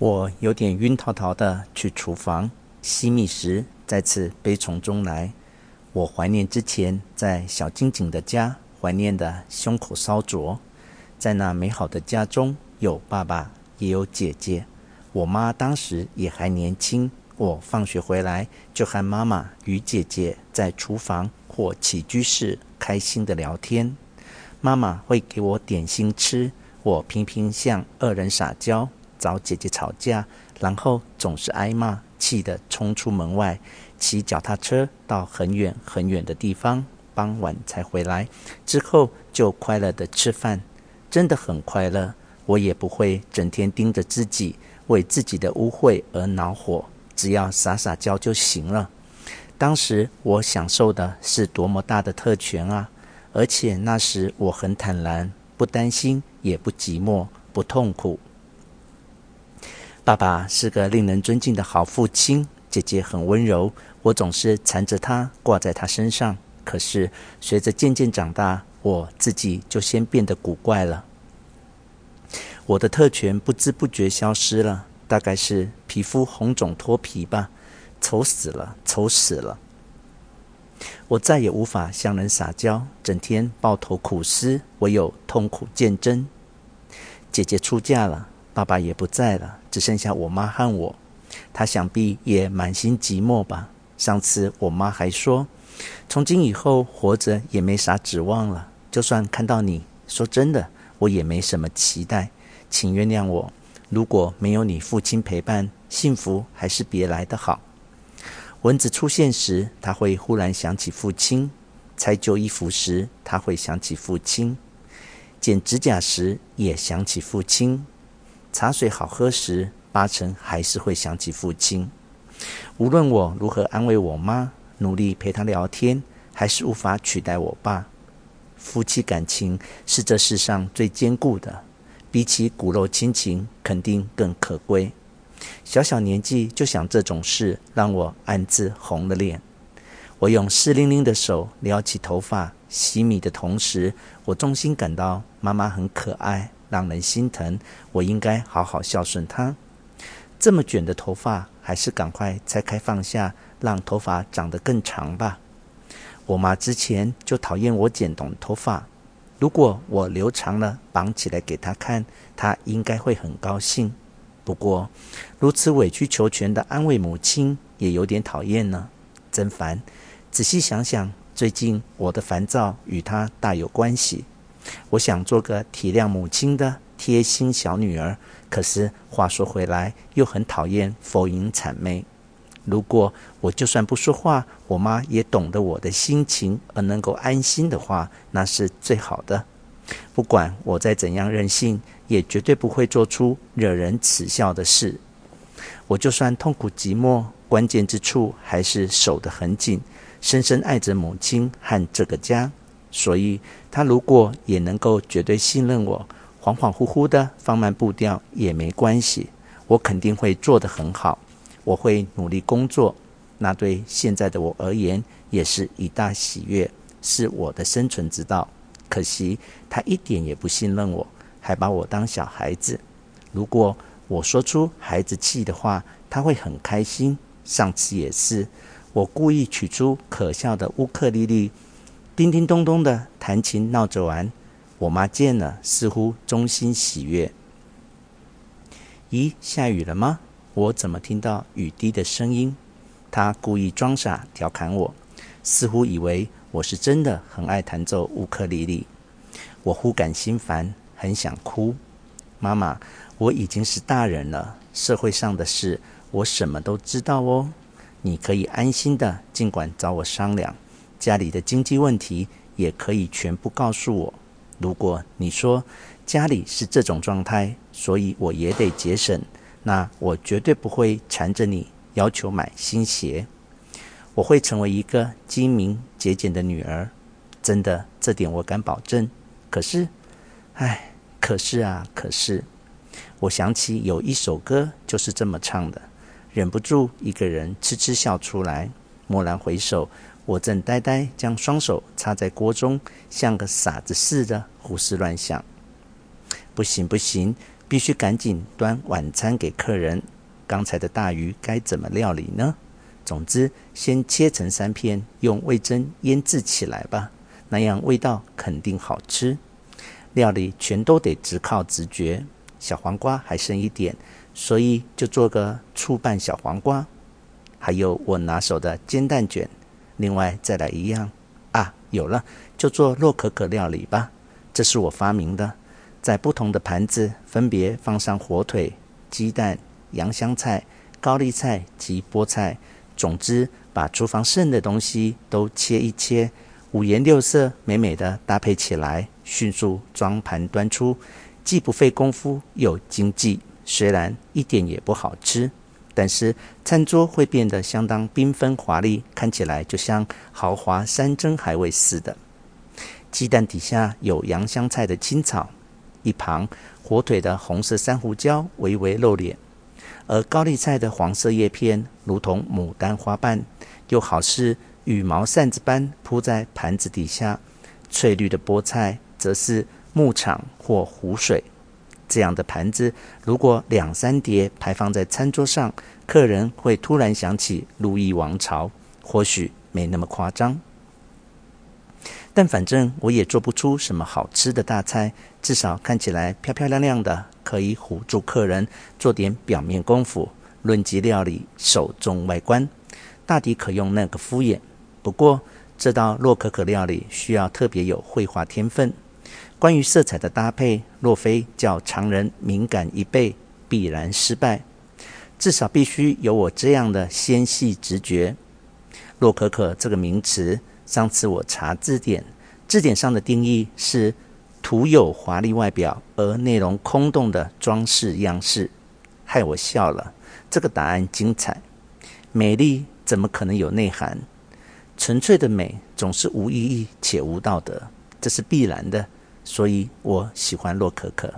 我有点晕陶陶的去厨房吸觅时，再次悲从中来。我怀念之前在小金井的家，怀念的胸口烧灼。在那美好的家中，有爸爸，也有姐姐。我妈当时也还年轻。我放学回来，就和妈妈与姐姐在厨房或起居室开心的聊天。妈妈会给我点心吃，我频频向恶人撒娇。找姐姐吵架，然后总是挨骂，气得冲出门外，骑脚踏车到很远很远的地方，傍晚才回来。之后就快乐地吃饭，真的很快乐。我也不会整天盯着自己，为自己的污秽而恼火，只要撒撒娇就行了。当时我享受的是多么大的特权啊！而且那时我很坦然，不担心，也不寂寞，不痛苦。爸爸是个令人尊敬的好父亲，姐姐很温柔，我总是缠着她，挂在她身上。可是随着渐渐长大，我自己就先变得古怪了。我的特权不知不觉消失了，大概是皮肤红肿脱皮吧，丑死了，丑死了。我再也无法向人撒娇，整天抱头苦思，唯有痛苦见真。姐姐出嫁了。爸爸也不在了，只剩下我妈和我。她想必也满心寂寞吧。上次我妈还说，从今以后活着也没啥指望了。就算看到你，说真的，我也没什么期待。请原谅我，如果没有你父亲陪伴，幸福还是别来的好。蚊子出现时，他会忽然想起父亲；拆旧衣服时，他会想起父亲；剪指甲时，也想起父亲。茶水好喝时，八成还是会想起父亲。无论我如何安慰我妈，努力陪她聊天，还是无法取代我爸。夫妻感情是这世上最坚固的，比起骨肉亲情，肯定更可贵。小小年纪就想这种事，让我暗自红了脸。我用湿淋淋的手撩起头发，洗米的同时，我衷心感到妈妈很可爱。让人心疼，我应该好好孝顺他。这么卷的头发，还是赶快拆开放下，让头发长得更长吧。我妈之前就讨厌我剪短头发，如果我留长了绑起来给她看，她应该会很高兴。不过，如此委曲求全的安慰母亲，也有点讨厌呢，真烦。仔细想想，最近我的烦躁与她大有关系。我想做个体谅母亲的贴心小女儿，可是话说回来，又很讨厌否音谄媚。如果我就算不说话，我妈也懂得我的心情，而能够安心的话，那是最好的。不管我再怎样任性，也绝对不会做出惹人耻笑的事。我就算痛苦寂寞，关键之处还是守得很紧，深深爱着母亲和这个家。所以，他如果也能够绝对信任我，恍恍惚惚的放慢步调也没关系，我肯定会做得很好。我会努力工作，那对现在的我而言也是一大喜悦，是我的生存之道。可惜他一点也不信任我，还把我当小孩子。如果我说出孩子气的话，他会很开心。上次也是，我故意取出可笑的乌克丽丽。叮叮咚咚的弹琴闹着玩，我妈见了似乎衷心喜悦。咦，下雨了吗？我怎么听到雨滴的声音？她故意装傻调侃我，似乎以为我是真的很爱弹奏乌克丽丽。我忽感心烦，很想哭。妈妈，我已经是大人了，社会上的事我什么都知道哦。你可以安心的尽管找我商量。家里的经济问题也可以全部告诉我。如果你说家里是这种状态，所以我也得节省，那我绝对不会缠着你要求买新鞋。我会成为一个精明节俭的女儿，真的，这点我敢保证。可是，唉，可是啊，可是，我想起有一首歌就是这么唱的，忍不住一个人痴痴笑出来。蓦然回首。我正呆呆将双手插在锅中，像个傻子似的胡思乱想。不行不行，必须赶紧端晚餐给客人。刚才的大鱼该怎么料理呢？总之，先切成三片，用味噌腌制起来吧，那样味道肯定好吃。料理全都得只靠直觉。小黄瓜还剩一点，所以就做个醋拌小黄瓜。还有我拿手的煎蛋卷，另外再来一样啊，有了，就做洛可可料理吧。这是我发明的，在不同的盘子分别放上火腿、鸡蛋。洋香菜、高丽菜及菠菜，总之把厨房剩的东西都切一切，五颜六色、美美的搭配起来，迅速装盘端出，既不费功夫又经济。虽然一点也不好吃，但是餐桌会变得相当缤纷华丽，看起来就像豪华山珍海味似的。鸡蛋底下有洋香菜的青草，一旁火腿的红色珊瑚礁微微露脸。而高丽菜的黄色叶片如同牡丹花瓣，又好似羽毛扇子般铺在盘子底下；翠绿的菠菜则是牧场或湖水。这样的盘子，如果两三碟排放在餐桌上，客人会突然想起路易王朝。或许没那么夸张，但反正我也做不出什么好吃的大菜，至少看起来漂漂亮亮的。可以唬住客人，做点表面功夫。论及料理，首重外观，大抵可用那个敷衍。不过这道洛可可料理需要特别有绘画天分。关于色彩的搭配，若非较常人敏感一倍，必然失败。至少必须有我这样的纤细直觉。洛可可这个名词，上次我查字典，字典上的定义是。涂有华丽外表而内容空洞的装饰样式，害我笑了。这个答案精彩。美丽怎么可能有内涵？纯粹的美总是无意义且无道德，这是必然的。所以我喜欢洛可可。